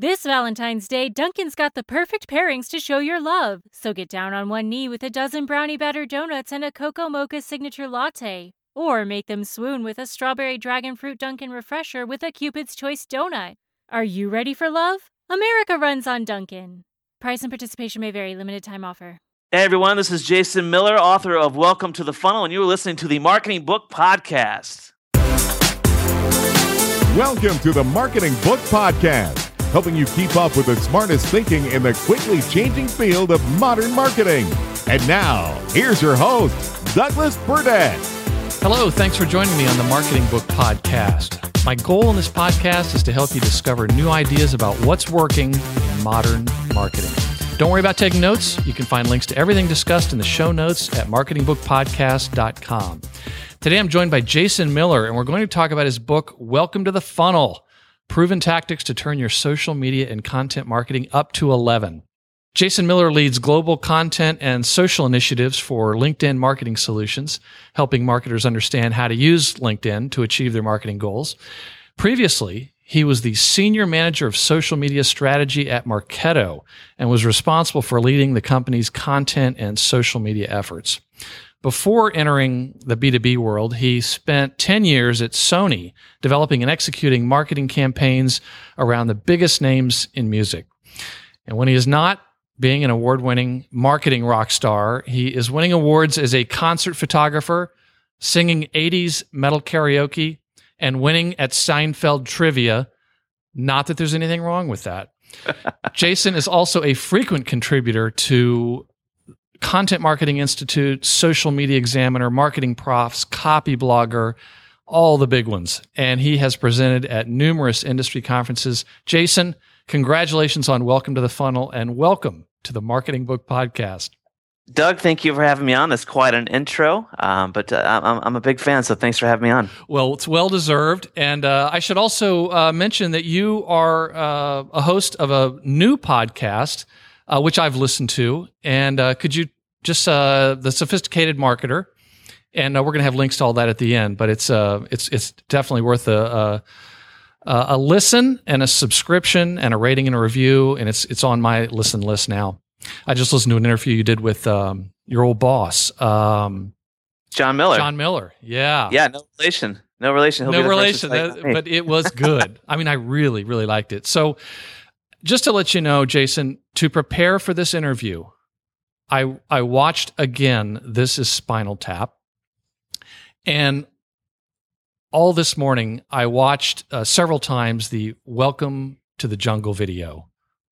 This Valentine's Day, Dunkin's got the perfect pairings to show your love. So get down on one knee with a dozen brownie batter donuts and a cocoa mocha signature latte. Or make them swoon with a strawberry dragon fruit Dunkin' refresher with a Cupid's Choice donut. Are you ready for love? America runs on Dunkin'. Price and participation may vary. Limited time offer. Hey everyone, this is Jason Miller, author of Welcome to the Funnel, and you are listening to the Marketing Book Podcast. Welcome to the Marketing Book Podcast, helping you keep up with the smartest thinking in the quickly changing field of modern marketing. And now, here's your host, Douglas Burdett. Hello, thanks for joining me on the Marketing Book Podcast. My goal in this podcast is to help you discover new ideas about what's working in modern marketing. Don't worry about taking notes. You can find links to everything discussed in the show notes at marketingbookpodcast.com. Today I'm joined by Jason Miller, and we're going to talk about his book, Welcome to the Funnel Proven Tactics to Turn Your Social Media and Content Marketing Up to 11. Jason Miller leads global content and social initiatives for LinkedIn Marketing Solutions, helping marketers understand how to use LinkedIn to achieve their marketing goals. Previously, he was the senior manager of social media strategy at Marketo and was responsible for leading the company's content and social media efforts. Before entering the B2B world, he spent 10 years at Sony developing and executing marketing campaigns around the biggest names in music. And when he is not being an award winning marketing rock star, he is winning awards as a concert photographer, singing 80s metal karaoke, and winning at Seinfeld trivia. Not that there's anything wrong with that. Jason is also a frequent contributor to Content Marketing Institute, Social Media Examiner, Marketing Profs, Copy Blogger, all the big ones. And he has presented at numerous industry conferences. Jason, congratulations on Welcome to the Funnel and welcome to the Marketing Book Podcast. Doug, thank you for having me on. That's quite an intro, um, but uh, I'm, I'm, a big fan, so thanks for having me on. Well, it's well deserved. And uh, I should also uh, mention that you are uh, a host of a new podcast, uh, which I've listened to. And uh, could you just the sophisticated marketer? And we're going to have links to all that at the end. But it's it's it's definitely worth a, a a listen and a subscription and a rating and a review. And it's it's on my listen list now. I just listened to an interview you did with um, your old boss, um, John Miller. John Miller. Yeah. Yeah. No relation. No relation. He'll no relation. That, but it was good. I mean, I really, really liked it. So, just to let you know, Jason, to prepare for this interview, I I watched again. This is Spinal Tap, and all this morning I watched uh, several times the Welcome to the Jungle video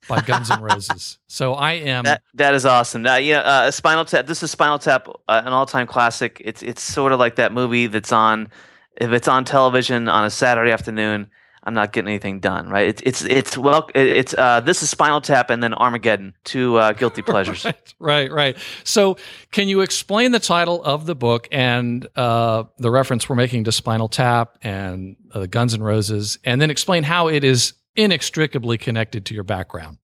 by Guns N' Roses. So I am that, that is awesome. Uh, yeah, uh, Spinal Tap. This is Spinal Tap, uh, an all-time classic. It's it's sort of like that movie that's on if it's on television on a Saturday afternoon. I'm not getting anything done, right? It's it's it's well, it's uh, this is Spinal Tap and then Armageddon, two uh, guilty pleasures. right, right, right. So, can you explain the title of the book and uh, the reference we're making to Spinal Tap and uh, Guns N' Roses, and then explain how it is inextricably connected to your background.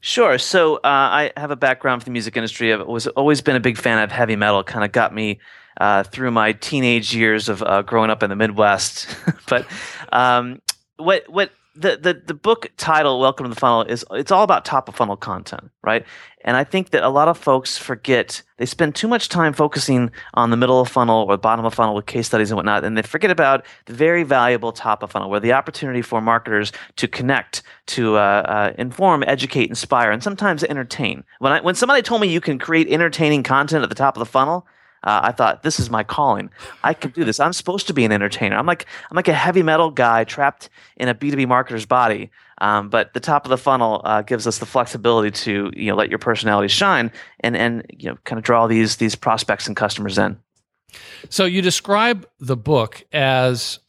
Sure. So uh, I have a background from the music industry. I've was always been a big fan of heavy metal. Kind of got me uh, through my teenage years of uh, growing up in the Midwest. but um, what what the, the the book title welcome to the funnel is it's all about top of funnel content right? And i think that a lot of folks forget they spend too much time focusing on the middle of funnel or bottom of funnel with case studies and whatnot and they forget about the very valuable top of funnel where the opportunity for marketers to connect to uh, uh, inform educate inspire and sometimes entertain. When I, when somebody told me you can create entertaining content at the top of the funnel uh, I thought this is my calling. I can do this. I'm supposed to be an entertainer. I'm like I'm like a heavy metal guy trapped in a B2B marketer's body. Um, but the top of the funnel uh, gives us the flexibility to you know let your personality shine and and you know kind of draw these these prospects and customers in. So you describe the book as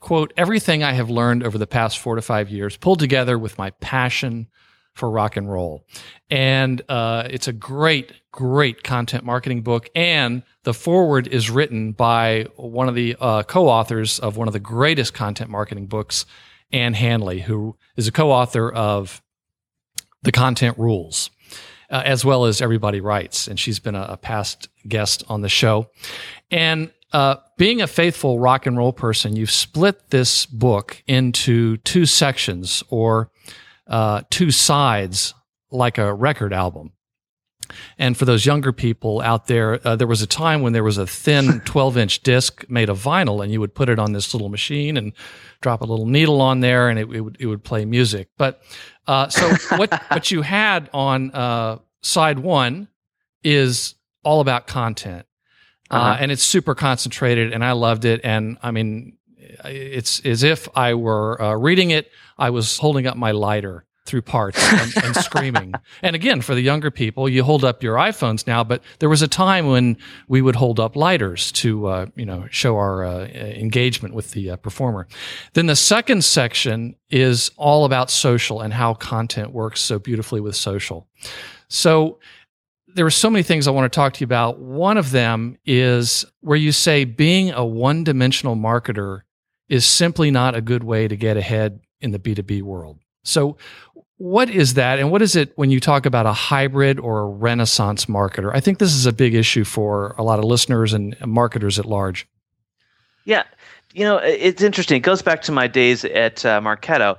quote everything I have learned over the past four to five years pulled together with my passion for rock and roll. And uh, it's a great, great content marketing book. And the foreword is written by one of the uh, co authors of one of the greatest content marketing books, Ann Handley, who is a co author of The Content Rules. Uh, as well as Everybody Writes. And she's been a, a past guest on the show. And uh, being a faithful rock and roll person, you've split this book into two sections or uh, two sides like a record album. And for those younger people out there, uh, there was a time when there was a thin 12 inch disc made of vinyl, and you would put it on this little machine and drop a little needle on there, and it, it would it would play music. But uh, so what what you had on uh, side one is all about content, uh, uh-huh. and it's super concentrated, and I loved it. And I mean, it's as if I were uh, reading it. I was holding up my lighter through parts and, and screaming. And again, for the younger people, you hold up your iPhones now, but there was a time when we would hold up lighters to, uh, you know, show our uh, engagement with the uh, performer. Then the second section is all about social and how content works so beautifully with social. So there are so many things I want to talk to you about. One of them is where you say being a one dimensional marketer is simply not a good way to get ahead in the B2B world. So, what is that? And what is it when you talk about a hybrid or a renaissance marketer? I think this is a big issue for a lot of listeners and marketers at large. Yeah. You know, it's interesting. It goes back to my days at uh, Marketo.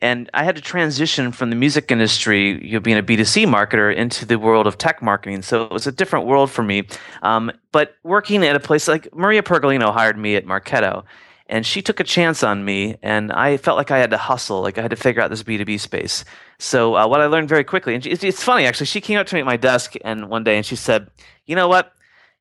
And I had to transition from the music industry, you know, being a B2C marketer, into the world of tech marketing. So it was a different world for me. Um, but working at a place like Maria Pergolino hired me at Marketo and she took a chance on me and i felt like i had to hustle like i had to figure out this b2b space. So uh, what i learned very quickly and it's, funny actually she came up to me at my desk and one day and she said you know what?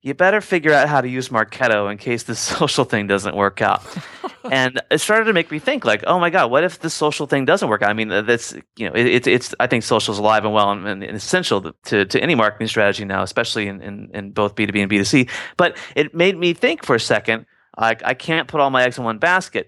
You better figure out how to use marketo in case this social thing doesn't work out. And it started to make me think like oh my god what if this social thing doesn't work out? I mean that's you know it, it's it's i think social is alive and well and, and, essential to, to any marketing strategy now especially in, in, in both b2b and b2c but it made me think for a second I, I can't put all my eggs in one basket.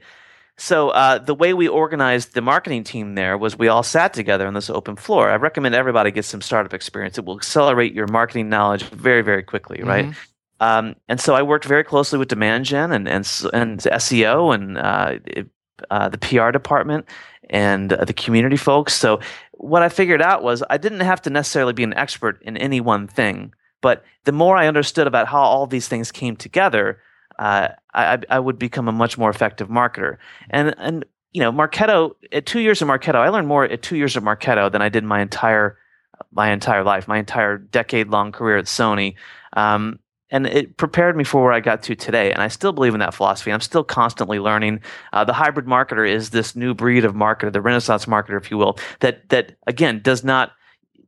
So uh, the way we organized the marketing team there was we all sat together on this open floor. I recommend everybody get some startup experience. It will accelerate your marketing knowledge very, very quickly, mm-hmm. right? Um, and so I worked very closely with demand gen and and, and SEO and uh, it, uh, the PR department and uh, the community folks. So what I figured out was I didn't have to necessarily be an expert in any one thing, but the more I understood about how all these things came together, uh, I, I would become a much more effective marketer. And and you know, Marketo at two years of Marketo, I learned more at two years of Marketo than I did my entire my entire life, my entire decade long career at Sony. Um, and it prepared me for where I got to today. And I still believe in that philosophy. I'm still constantly learning. Uh, the hybrid marketer is this new breed of marketer, the Renaissance marketer, if you will, that that again does not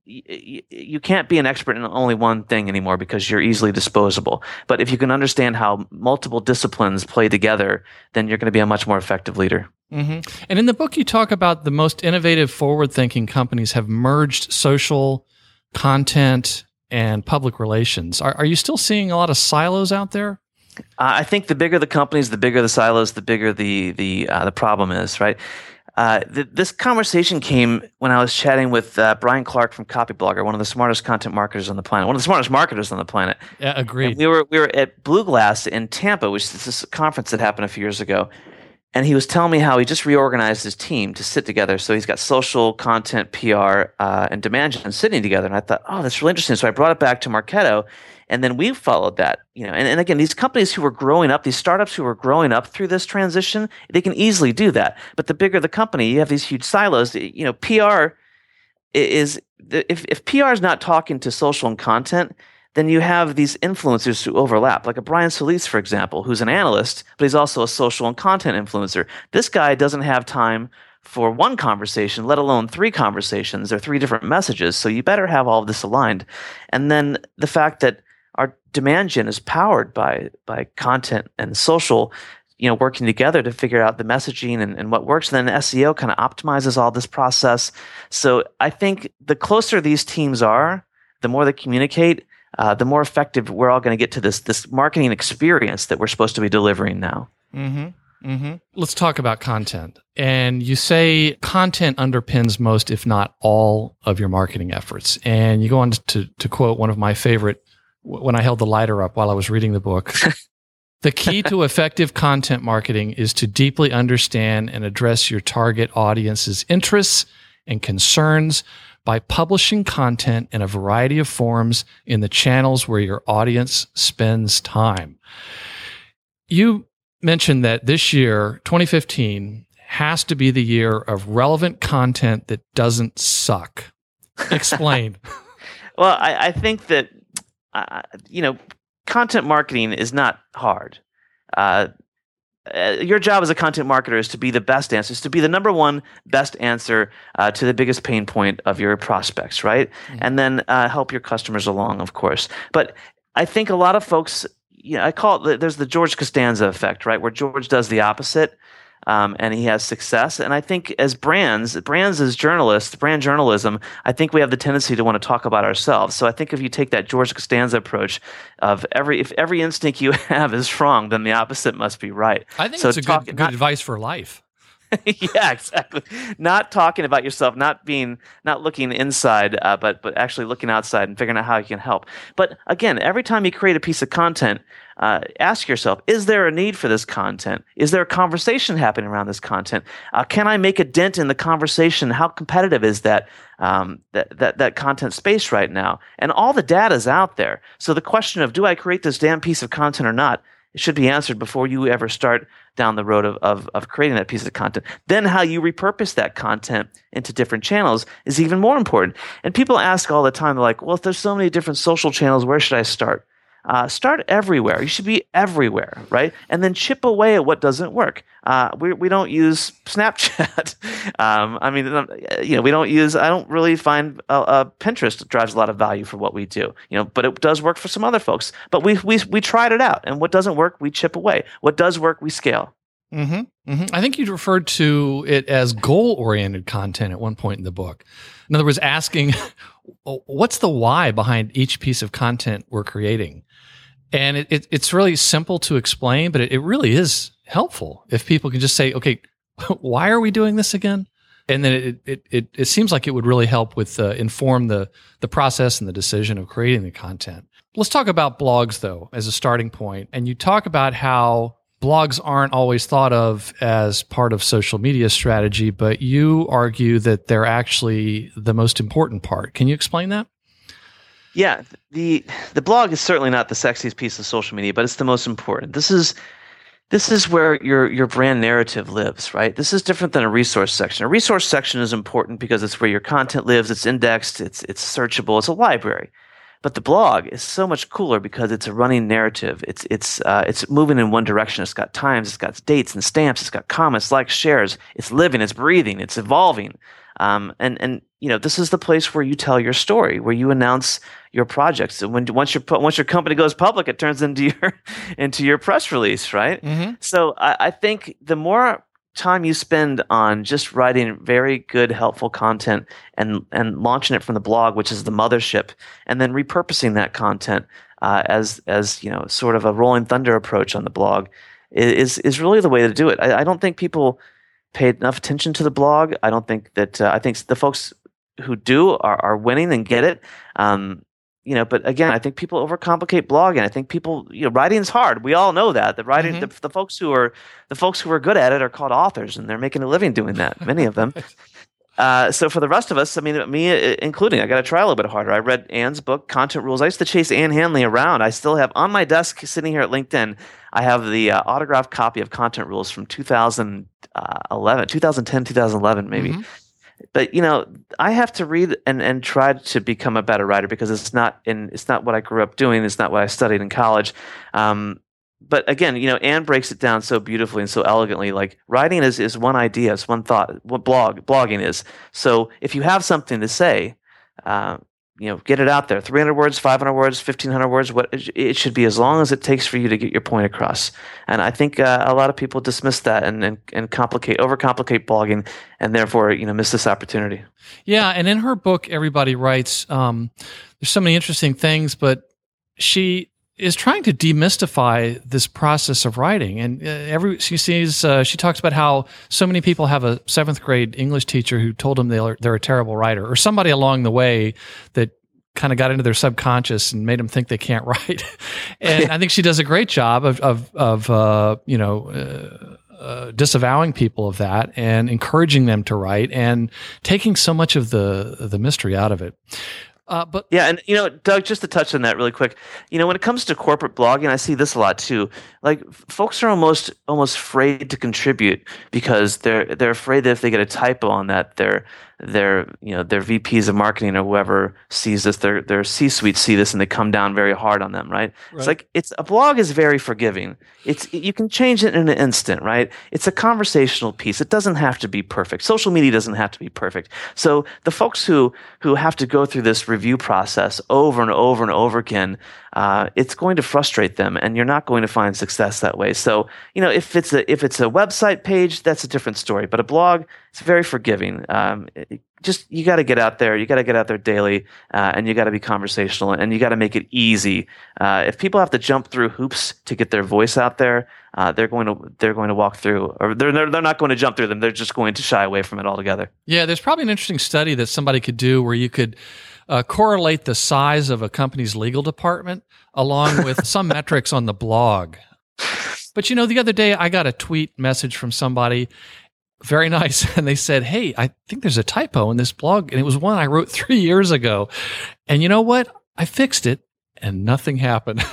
you can't be an expert in only one thing anymore because you're easily disposable. But if you can understand how multiple disciplines play together, then you're going to be a much more effective leader. Mm-hmm. And in the book, you talk about the most innovative, forward thinking companies have merged social content and public relations. Are, are you still seeing a lot of silos out there? Uh, I think the bigger the companies, the bigger the silos, the bigger the the uh, the problem is. Right? Uh, th- this conversation came when I was chatting with uh, Brian Clark from Copyblogger, one of the smartest content marketers on the planet, one of the smartest marketers on the planet. Yeah, agreed. And we were we were at Blue Glass in Tampa, which is this conference that happened a few years ago, and he was telling me how he just reorganized his team to sit together. So he's got social, content, PR, uh, and demand gen sitting together. And I thought, oh, that's really interesting. So I brought it back to Marketo, and then we followed that, you know, and, and again, these companies who are growing up, these startups who are growing up through this transition, they can easily do that. But the bigger the company, you have these huge silos. You know, PR is if if PR is not talking to social and content, then you have these influencers who overlap, like a Brian Solis, for example, who's an analyst, but he's also a social and content influencer. This guy doesn't have time for one conversation, let alone three conversations or three different messages. So you better have all of this aligned. And then the fact that demand gen is powered by by content and social you know working together to figure out the messaging and, and what works and then seo kind of optimizes all this process so i think the closer these teams are the more they communicate uh, the more effective we're all going to get to this this marketing experience that we're supposed to be delivering now mm-hmm. Mm-hmm. Let's talk about content. And you say content underpins most, if not all, of your marketing efforts. And you go on to, to quote one of my favorite when I held the lighter up while I was reading the book. the key to effective content marketing is to deeply understand and address your target audience's interests and concerns by publishing content in a variety of forms in the channels where your audience spends time. You mentioned that this year, 2015, has to be the year of relevant content that doesn't suck. Explain. well, I, I, think that uh, you know, content marketing is not hard. Uh, uh, your job as a content marketer is to be the best answer, is to be the number one best answer uh, to the biggest pain point of your prospects, right? Mm-hmm. And then uh, help your customers along, of course. But I think a lot of folks, you know, I call it, there's the George Costanza effect, right? Where George does the opposite um, and he has success. And I think as brands, brands as journalists, brand journalism, I think we have the tendency to want to talk about ourselves. So I think if you take that George Costanza approach of every if every instinct you have is wrong, then the opposite must be right. I think so it's a talk, good, good not, advice for life. yeah, exactly. Not talking about yourself, not being, not looking inside, uh, but but actually looking outside and figuring out how you can help. But again, every time you create a piece of content, uh, ask yourself: Is there a need for this content? Is there a conversation happening around this content? Uh, can I make a dent in the conversation? How competitive is that um, that that that content space right now? And all the data is out there. So the question of do I create this damn piece of content or not? Should be answered before you ever start down the road of, of, of creating that piece of content. Then how you repurpose that content into different channels is even more important. And people ask all the time, like, well, if there's so many different social channels, where should I start? Uh, start everywhere. You should be everywhere, right? And then chip away at what doesn't work. Uh, we we don't use Snapchat. um, I mean, uh, you know, we don't use. I don't really find uh, uh, Pinterest drives a lot of value for what we do. You know, but it does work for some other folks. But we we we tried it out, and what doesn't work, we chip away. What does work, we scale. Mm-hmm, mm-hmm. I think you referred to it as goal oriented content at one point in the book. In other words, asking, what's the why behind each piece of content we're creating? And it, it, it's really simple to explain, but it, it really is helpful if people can just say, okay, why are we doing this again? And then it, it, it, it seems like it would really help with uh, inform the, the process and the decision of creating the content. Let's talk about blogs though, as a starting point. And you talk about how blogs aren't always thought of as part of social media strategy, but you argue that they're actually the most important part. Can you explain that? Yeah, the the blog is certainly not the sexiest piece of social media, but it's the most important. This is this is where your your brand narrative lives, right? This is different than a resource section. A resource section is important because it's where your content lives, it's indexed, it's it's searchable, it's a library. But the blog is so much cooler because it's a running narrative. It's it's uh, it's moving in one direction. It's got times, it's got dates and stamps, it's got comments, likes, shares. It's living, it's breathing, it's evolving. Um, and and you know this is the place where you tell your story, where you announce your projects. And when once your once your company goes public, it turns into your into your press release, right? Mm-hmm. So I, I think the more time you spend on just writing very good, helpful content and and launching it from the blog, which is the mothership, and then repurposing that content uh, as as you know sort of a rolling thunder approach on the blog is is really the way to do it. I, I don't think people paid enough attention to the blog. I don't think that uh, I think the folks who do are, are winning and get it. Um, you know, but again, I think people overcomplicate blogging. I think people, you know, writing is hard. We all know that. The writing, mm-hmm. the, the, folks who are the folks who are good at it are called authors, and they're making a living doing that. Many of them. Uh, so for the rest of us, I mean, me uh, including, I got to try a little bit harder. I read Ann's book, Content Rules. I used to chase Ann Handley around. I still have on my desk, sitting here at LinkedIn, I have the uh, autographed copy of Content Rules from 2011, 2010, 2011, maybe. Mm-hmm. But you know, I have to read and, and try to become a better writer because it's not in it's not what I grew up doing. It's not what I studied in college. Um, but again, you know, Ann breaks it down so beautifully and so elegantly. Like writing is, is one idea, it's one thought. What blog blogging is. So if you have something to say, uh, you know, get it out there. 300 words, 500 words, 1500 words. What it should be as long as it takes for you to get your point across. And I think uh, a lot of people dismiss that and, and and complicate, overcomplicate blogging, and therefore you know miss this opportunity. Yeah, and in her book, everybody writes. Um, there's so many interesting things, but she is trying to demystify this process of writing. And uh, every she sees, uh, she talks about how so many people have a seventh grade English teacher who told them they're they're a terrible writer, or somebody along the way that kind of got into their subconscious and made them think they can't write. and I think she does a great job of of, of uh, you know. Uh, uh, disavowing people of that and encouraging them to write and taking so much of the the mystery out of it. Uh, but Yeah, and you know, Doug, just to touch on that really quick, you know, when it comes to corporate blogging, I see this a lot too. Like, folks are almost almost afraid to contribute because they're they're afraid that if they get a typo on that, their their you know their VPs of marketing or whoever sees this, their their C-suite see this, and they come down very hard on them, right? Right. It's like it's a blog is very forgiving. It's you can change it in an instant, right? It's a conversational piece. It doesn't have to be perfect. Social media doesn't have to be perfect. So the folks who who have to go through this review process over and over and over again, uh, it's going to frustrate them, and you're not going to find success that way. So you know, if it's a if it's a website page, that's a different story. But a blog, it's very forgiving. Um, it- just you got to get out there. You got to get out there daily, uh, and you got to be conversational, and you got to make it easy. Uh, if people have to jump through hoops to get their voice out there, uh, they're going to they're going to walk through, or they're, they're they're not going to jump through them. They're just going to shy away from it altogether. Yeah, there's probably an interesting study that somebody could do where you could uh, correlate the size of a company's legal department along with some metrics on the blog. But you know, the other day I got a tweet message from somebody very nice and they said, "Hey, I think there's a typo in this blog and it was one I wrote 3 years ago." And you know what? I fixed it and nothing happened.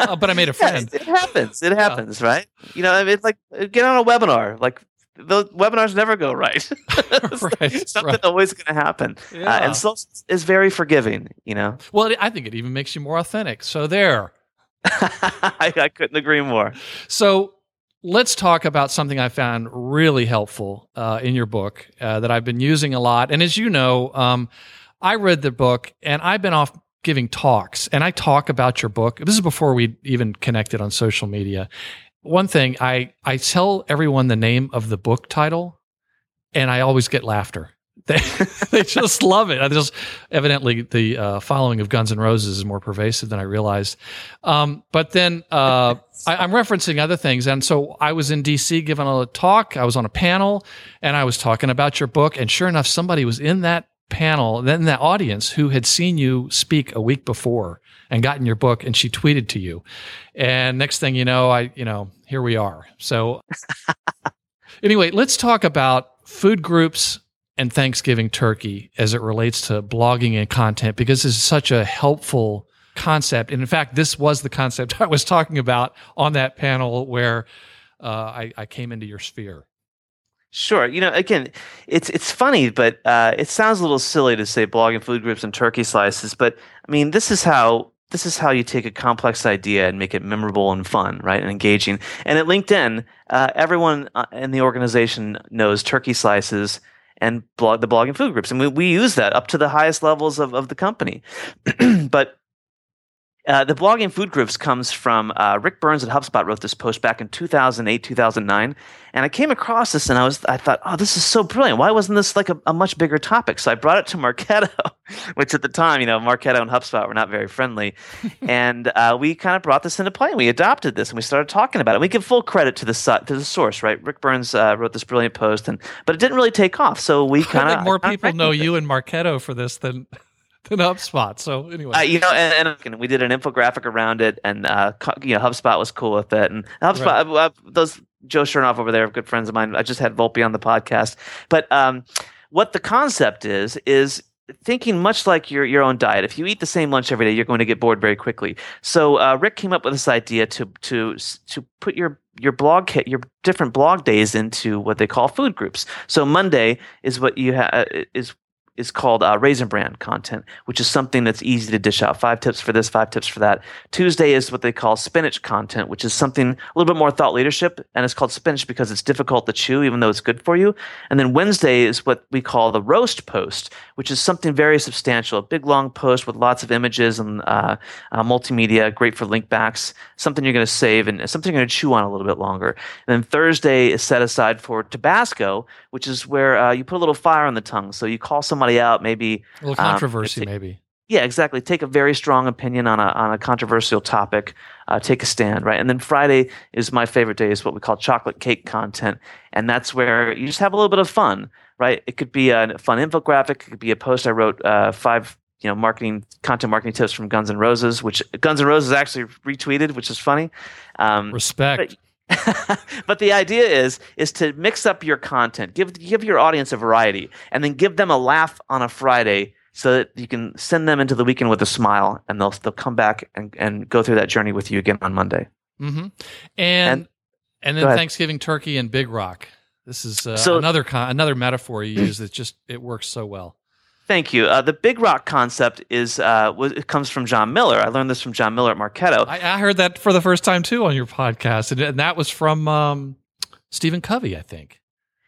Uh, but I made a friend. it, it happens. It happens, right? You know, I mean, it's like uh, get on a webinar. Like the webinars never go right. Right, Something right. always going to happen. Uh, and social is very forgiving. You know, Well, I think it even makes you more authentic. So there. I, I couldn't agree more. So let's talk about something I found really helpful uh, in your book uh, that I've been using a lot. And as you know, um, I read the book and I've been off giving talks and I talk about your book. This is before we even connected on social media. One thing I, I tell everyone the name of the book title and I always get laughter. They, they just love it. I just evidently the uh, following of Guns N' Roses is more pervasive than I realized. Um, but then uh, I, I'm referencing other things, and so I was in DC giving a talk. I was on a panel, and I was talking about your book. And sure enough, somebody was in that panel, then that audience, who had seen you speak a week before and gotten your book, and she tweeted to you. And next thing you know, I you know here we are. So anyway, let's talk about food groups and Thanksgiving turkey as it relates to blogging and content because this is such a helpful concept. And in fact, this was the concept I was talking about on that panel where uh, I, I came into your sphere. Sure. You know, again, it's it's funny, but uh, it sounds a little silly to say blogging food groups and turkey slices. But I mean, this is how this is how you take a complex idea and make it memorable and fun, right, and engaging. And at LinkedIn, uh, everyone uh, in the organization knows turkey slices and blog the blogging food groups, and we, we use that up to the highest levels of, of the company. but uh, the blogging food groups comes from uh, Rick Burnes at HubSpot wrote this post back in 2008, 2009, and I came across this and I was I thought, oh, this is so brilliant. Why wasn't this like a, a much bigger topic? So I brought it to Marketo, which at the time, you know, Marketo and HubSpot were not very friendly, and uh, we kind of brought this into play. And We adopted this and we started talking about it. We give full credit to the su- to the source, right? Rick Burnes uh, wrote this brilliant post, and but it didn't really take off. So we kind of more people know you and Marketo for this than than HubSpot. So anyway, Uh, you know, and, and, we did an infographic around it, and uh, you know, HubSpot was cool with it, and HubSpot, Right. uh, uh, those Joe Chernov over there, good friends of mine. I just had Volpe on the podcast, but um, what the concept is is thinking much like your your own diet. If you eat the same lunch every day, you're going to get bored very quickly. So uh, Rick came up with this idea to to to put your your blog your different blog days into what they call food groups. So Monday is what you have is is called uh, Raisin Bran content, which is something that's easy to dish out. Five tips for this, five tips for that. Tuesday is what they call spinach content, which is something a little bit more thought leadership, and it's called spinach because it's difficult to chew, even though it's good for you. And then Wednesday is what we call the roast post, which is something very substantial, a big long post with lots of images and uh, uh, multimedia, great for link backs, something you're going to save and something you're going to chew on a little bit longer. And then Thursday is set aside for Tabasco, which is where uh, you put a little fire on the tongue. So you call somebody out, maybe a little um, controversy, take- maybe. yeah, exactly. Take a very strong opinion on a on a controversial topic. Uh, take a stand, right? And then Friday is my favorite day. Is what we call chocolate cake content, and that's where you just have a little bit of fun, right? It could be a fun infographic. It could be a post I wrote uh, five you know marketing content marketing tips from Guns N' Roses, which Guns N' Roses actually retweeted, which is funny. Um, Respect. but the idea is is to mix up your content, give give your audience a variety, and then give them a laugh on a Friday so that you can send them into the weekend with a smile, and they'll they'll come back and, and go through that journey with you again on Monday. Mm-hmm. And, And- and then. Thanksgiving turkey and Big Rock. This is uh, So- another con- another metaphor you use that just it works so well. Thank you. Uh, the big rock concept is uh, was, it comes from John Miller. I learned this from John Miller at Marketo. I, I heard that for the first time too on your podcast, and, and that was from um, Stephen Covey, I think.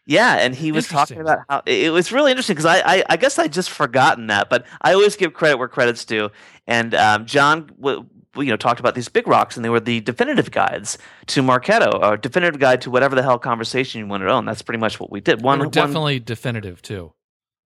Yeah, and he was talking about how it was really interesting because I, I I guess I just forgotten that, but I always give credit where credit's due. And um, John, w- you know, talked about these big rocks, and they were the definitive guides to Marketo, or definitive guide to whatever the hell conversation you wanted to own. That's pretty much what we did. One, were one definitely definitive too.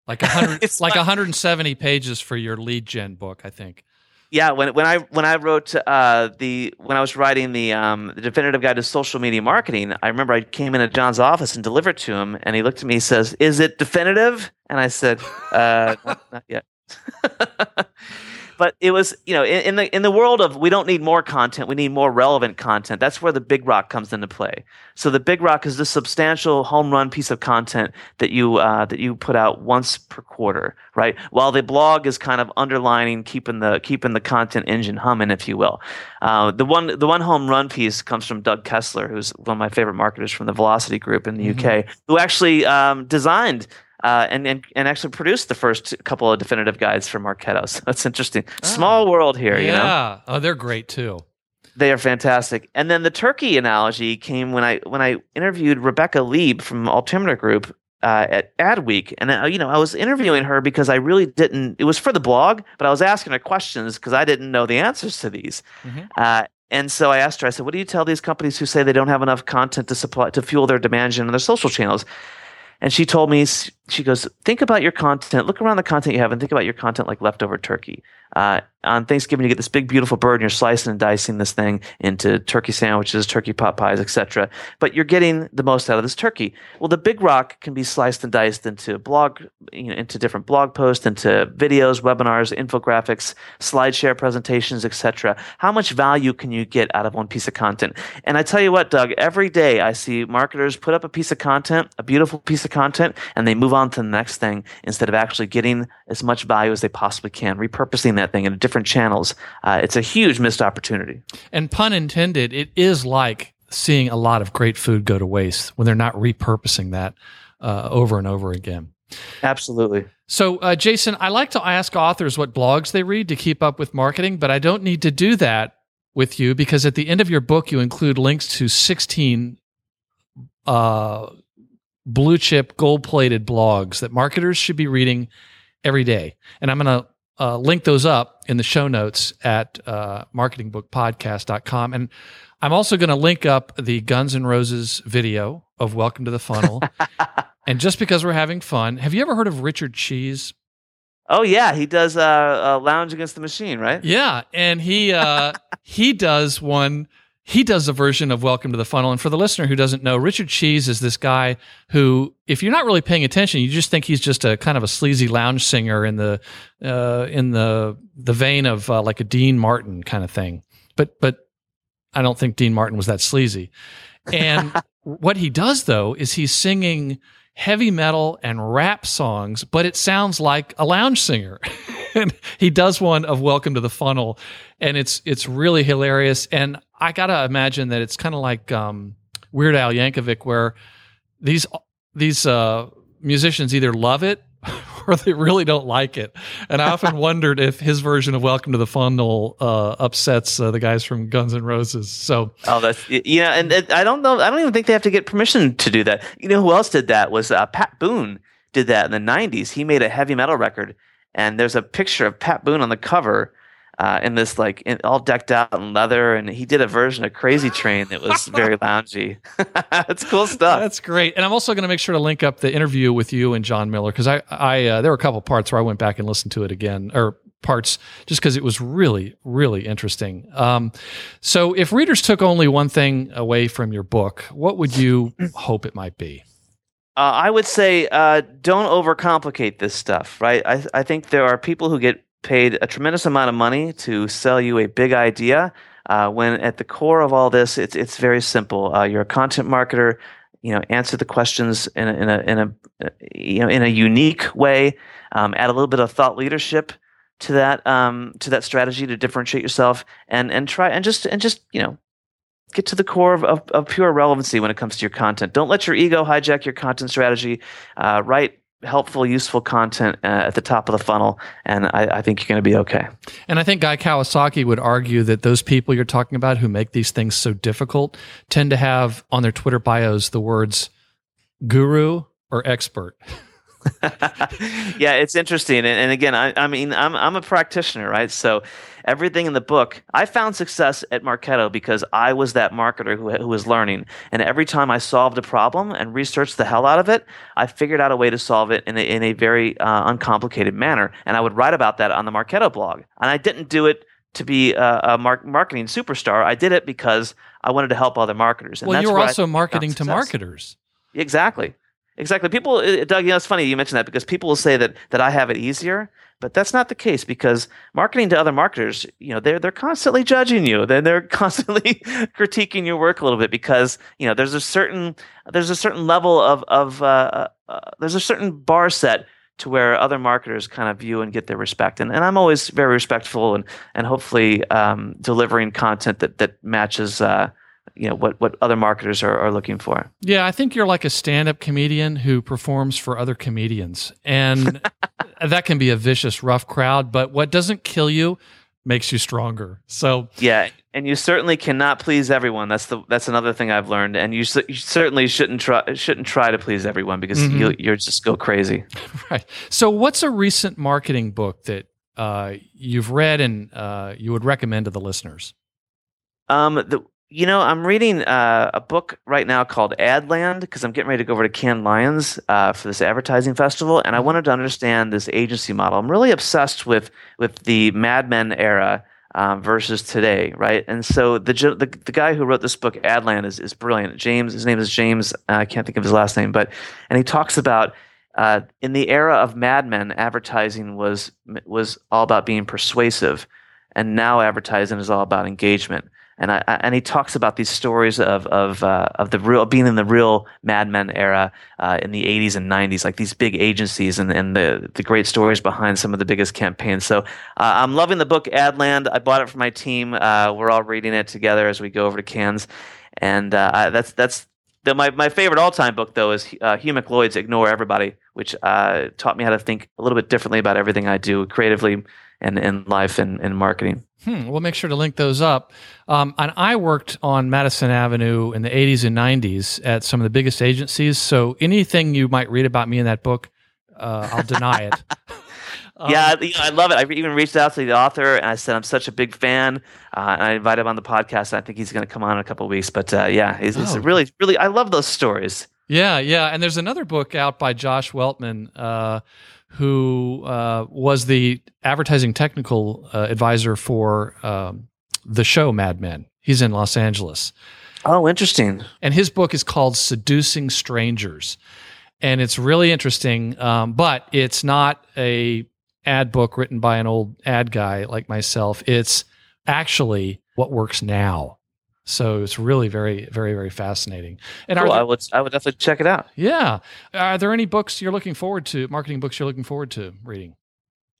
Like hundred, It's like like- 170 pages for your lead gen book, I think. yeah. When when I when I wrote uh, the when I was writing the um, the definitive guide to social media marketing, I remember I came into John's office and delivered to him, and he looked at me, and says, "Is it definitive?" And I said, uh, not, "Not yet." but it was you know in, in the in the world of we don't need more content we need more relevant content that's where the big rock comes into play. So the big rock is this substantial home run piece of content that you uh, that you put out once per quarter right? While the blog is kind of underlining keeping the keeping the content engine humming if you will. Uh, the one the one home run piece comes from Doug Kessler who's one of my favorite marketers from the Velocity Group in the UK who actually um, designed uh, and, and and actually produced the first couple of definitive guides for Marketo. So it's interesting. Small world here, yeah. you know. Oh, they're great too. They are fantastic. And then the turkey analogy came when I when I interviewed Rebecca Lieb from Altimeter Group uh, at Adweek, and uh, you know I was interviewing her because I really didn't. It was for the blog, but I was asking her questions because I didn't know the answers to these. Mhm. Uh, and so I asked her. I said, "What do you tell these companies who say they don't have enough content to supply to fuel their demand gen on their social channels?" And she told me, she goes, think about your content, look around the content you have, and think about your content like leftover turkey. Uh, on Thanksgiving, you get this big, beautiful bird, and you're slicing and dicing this thing into turkey sandwiches, turkey pot pies, etc. But you're getting the most out of this turkey. Well, the big rock can be sliced and diced into blog, you know, into different blog posts, into videos, webinars, infographics, SlideShare presentations, etc. How much value can you get out of one piece of content? And I tell you what, Doug, every day I see marketers put up a piece of content, a beautiful piece of content, and they move on to the next thing instead of actually getting as much value as they possibly can, repurposing that thing into different channels. Uh, it's a huge missed opportunity. And pun intended, it is like seeing a lot of great food go to waste when they're not repurposing that uh, over and over again. Absolutely. So, uh, Jason, I like to ask authors what blogs they read to keep up with marketing, but I don't need to do that with you because at the end of your book, you include links to 16 uh, blue chip, gold plated blogs that marketers should be reading every day. And I'm going to uh, link those up in the show notes at uh, marketingbookpodcast.com. And I'm also going to link up the Guns N' Roses video of Welcome to the Funnel. and just because we're having fun, have you ever heard of Richard Cheese? Oh yeah, he does uh, uh, Lounge Against the Machine, right? Yeah, and he uh, he does one. He does a version of Welcome to the Funnel. And for the listener who doesn't know, Richard Cheese is this guy who, if you're not really paying attention, you just think he's just a kind of a sleazy lounge singer in the uh, in the the vein of uh, like a Dean Martin kind of thing. But but I don't think Dean Martin was that sleazy. And what he does though is he's singing heavy metal and rap songs, but it sounds like a lounge singer. and he does one of Welcome to the Funnel, and it's it's really hilarious. And I gotta imagine that it's kind of like um, Weird Al Yankovic, where these these uh, musicians either love it or they really don't like it. And I often wondered if his version of Welcome to the Funnel uh, upsets uh, the guys from Guns N' Roses. So Oh, that's yeah, and it, I don't know. I don't even think they have to get permission to do that. You know who else did that? Was uh, Pat Boone did that in the '90s. He made a heavy metal record, and there's a picture of Pat Boone on the cover. Uh, in this like in, all decked out in leather, and he did a version of Crazy Train that was very loungy. it's cool stuff. That's great. And I'm also going to make sure to link up the interview with you and John Miller because I, I uh, there were a couple parts where I went back and listened to it again, or parts just because it was really, really interesting. Um, so, if readers took only one thing away from your book, what would you hope it might be? Uh, I would say uh, don't overcomplicate this stuff, right? I, I think there are people who get paid a tremendous amount of money to sell you a big idea. Uh, when at the core of all this, it's it's very simple. Uh, you're a content marketer. you know answer the questions in a, in a, in a you know in a unique way um, add a little bit of thought leadership to that um, to that strategy to differentiate yourself and and try and just and just you know get to the core of, of, of pure relevancy when it comes to your content don't let your ego hijack your content strategy uh, write helpful, useful content uh, at the top of the funnel, and I, I think you're going to be okay. And I think Guy Kawasaki would argue that those people you're talking about who make these things so difficult tend to have on their Twitter bios the words guru or expert. yeah, it's interesting, and, and again, I, I, mean, I'm I'm a practitioner, right? So everything in the book, I found success at Marketo because I was that marketer who who was learning, and every time I solved a problem and researched the hell out of it, I figured out a way to solve it in a, in a very uh, uncomplicated manner, and I would write about that on the Marketo blog, and I didn't do it to be a, a mar- marketing superstar. I did it because I wanted to help other marketers. And well, you were also marketing to marketers. Exactly. Exactly. People, uh, Doug, you know, it's funny you mentioned that because people will say that that I have it easier, but that's not the case because marketing to other marketers, you know, they're they're constantly judging you. Then they're constantly critiquing your work a little bit because you know there's a certain there's a certain level of of uh, uh, uh, there's a certain bar set to where other marketers kind of view and get their respect. And, and I'm always very respectful and and hopefully um, delivering content that that matches uh, you know what what other marketers are, are looking for. Yeah, I think you're like a stand-up comedian who performs for other comedians, and that can be a vicious, rough crowd. But what doesn't kill you makes you stronger. So yeah, and you certainly cannot please everyone. That's the that's another thing I've learned. And you, you certainly shouldn't try shouldn't try to please everyone because mm-hmm. you you just go crazy. Right. So what's a recent marketing book that uh, you've read and uh, you would recommend to the listeners? Um, the you know, I'm reading uh, a book right now called Adland because I'm getting ready to go over to Cannes Lions uh, for this advertising festival, and I mm-hmm. wanted to understand this agency model. I'm really obsessed with with the Mad Men era um, versus today, right? And so the, the the guy who wrote this book, Adland, is is brilliant. James, his name is James. Uh, I can't think of his last name, but and he talks about uh, in the era of Mad Men, advertising was was all about being persuasive, and now advertising is all about engagement and I, and he talks about these stories of of uh, of the real being in the real Mad Men era uh, in the 80s and 90s, like these big agencies and, and the the great stories behind some of the biggest campaigns. So uh, I'm loving the book Adland. I bought it for my team. Uh, we're all reading it together as we go over to Cannes, and uh, that's that's. The, my, my favorite all time book though is uh, Hugh MacLeod's Ignore Everybody, which taught me how to think a little bit differently about everything I do creatively and in life and, and marketing. Hmm, we'll make sure to link those up. Um, and I worked on Madison Avenue in the 80s and 90s at some of the biggest agencies. So anything you might read about me in that book, uh, I'll deny it. Um, yeah, you know, I love it. I even reached out to the author and I said I'm such a big fan. Uh, and I invited him on the podcast. I think he's going to come on in a couple weeks. But uh, yeah, it's, oh. it's, really, really, I love those stories. Yeah, yeah. And there's another book out by Josh Weltman uh, who uh, was the advertising technical uh, advisor for um, the show Mad Men. He's in Los Angeles. Oh, interesting. And his book is called Seducing Strangers. And it's really interesting, um, but it's not a ad book written by an old ad guy like myself. It's actually what works now. So it's really very, very, very fascinating. And cool. there, I would, I would definitely check it out. Yeah. Are there any books you're looking forward to? Marketing books you're looking forward to reading?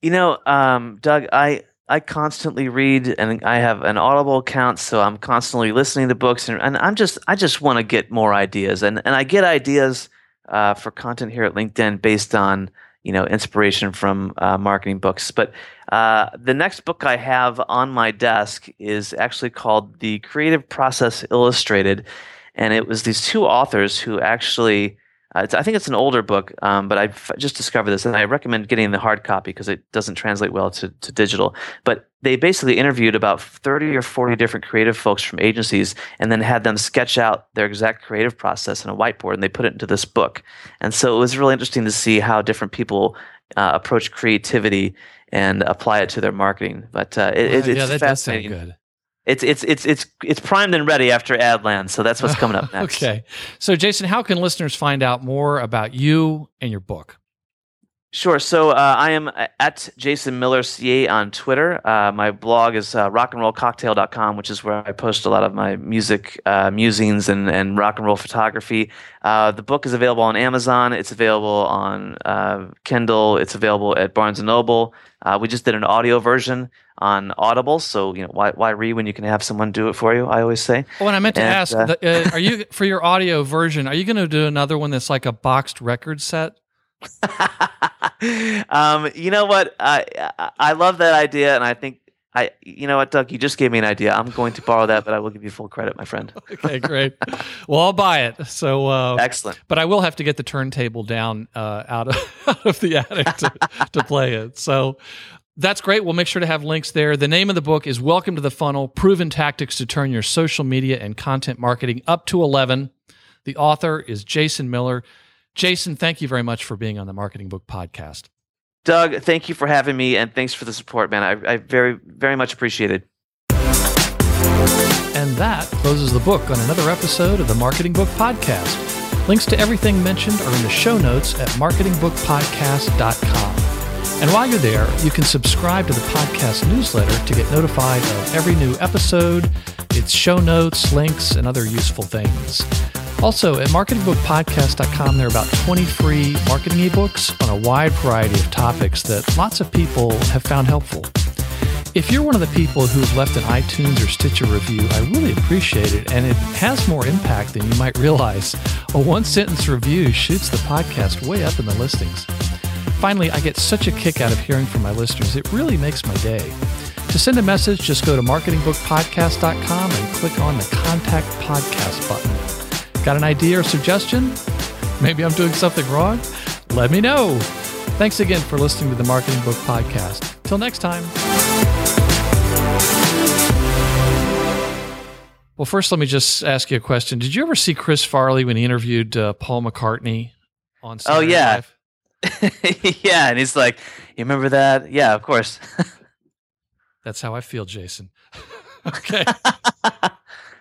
You know, um, Doug, I I constantly read, and I have an Audible account, so I'm constantly listening to books, and, and I'm just I just want to get more ideas, and and I get ideas uh, for content here at LinkedIn based on you know inspiration from uh, marketing books. But uh, the next book I have on my desk is actually called The Creative Process Illustrated, and it was these two authors who actually. Uh, I think it's an older book, um, but I've just discovered this, and I recommend getting the hard copy because it doesn't translate well to, to digital. But they basically interviewed about 30 or 40 different creative folks from agencies and then had them sketch out their exact creative process in a whiteboard and they put it into this book. And so it was really interesting to see how different people uh, approach creativity and apply it to their marketing. But uh, it, it's yeah, that fascinating. Does sound good. It's it's it's it's it's primed and ready after Adland, so that's what's coming up next. okay, so Jason, how can listeners find out more about you and your book? Sure. So uh, I am at Jason Miller CA on Twitter. Uh, my blog is uh, rockandrollcocktail.com, which is where I post a lot of my music uh, musings and, and rock and roll photography. Uh, the book is available on Amazon. It's available on uh, Kindle. It's available at Barnes and Noble. Uh, we just did an audio version on Audible, so you know why why read when you can have someone do it for you? I always say. Oh, and I meant to And, ask, uh, the, uh, are you for your audio version? Are you going to do another one that's like a boxed record set? um, you know what? I, I I love that idea, and I think I. You know what, Doug? You just gave me an idea. I'm going to borrow that, but I will give you full credit, my friend. Okay, great. well, I'll buy it. So, uh, Excellent. but I will have to get the turntable down uh, out of out of the attic to, to play it. So. That's great. We'll make sure to have links there. The name of the book is Welcome to the Funnel Proven Tactics to Turn Your Social Media and Content Marketing Up to 11. The author is Jason Miller. Jason, thank you very much for being on the Marketing Book Podcast. Doug, thank you for having me, and thanks for the support, man. I, I very very much appreciate it. And that closes the book on another episode of the Marketing Book Podcast. Links to everything mentioned are in the show notes at marketingbookpodcast.com. And while you're there, you can subscribe to the podcast newsletter to get notified of every new episode, its show notes, links, and other useful things. Also, at marketingbookpodcast.com, there are about 20 free marketing ebooks on a wide variety of topics that lots of people have found helpful. If you're one of the people who've left an iTunes or Stitcher review, I really appreciate it, and it has more impact than you might realize. A one sentence review shoots the podcast way up in the listings. Finally, I get such a kick out of hearing from my listeners, it really makes my day. To send a message, just go to marketingbookpodcast.com and click on the Contact Podcast button. Got an idea or suggestion? Maybe I'm doing something wrong? Let me know. Thanks again for listening to the Marketing Book Podcast. Till next time. Well, first, let me just ask you a question. Did you ever see Chris Farley when he interviewed uh, Paul McCartney on Saturday Night yeah. Yeah, and he's like, "You remember that? Yeah, of course." That's how I feel, Jason. okay.